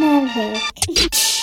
Maverick.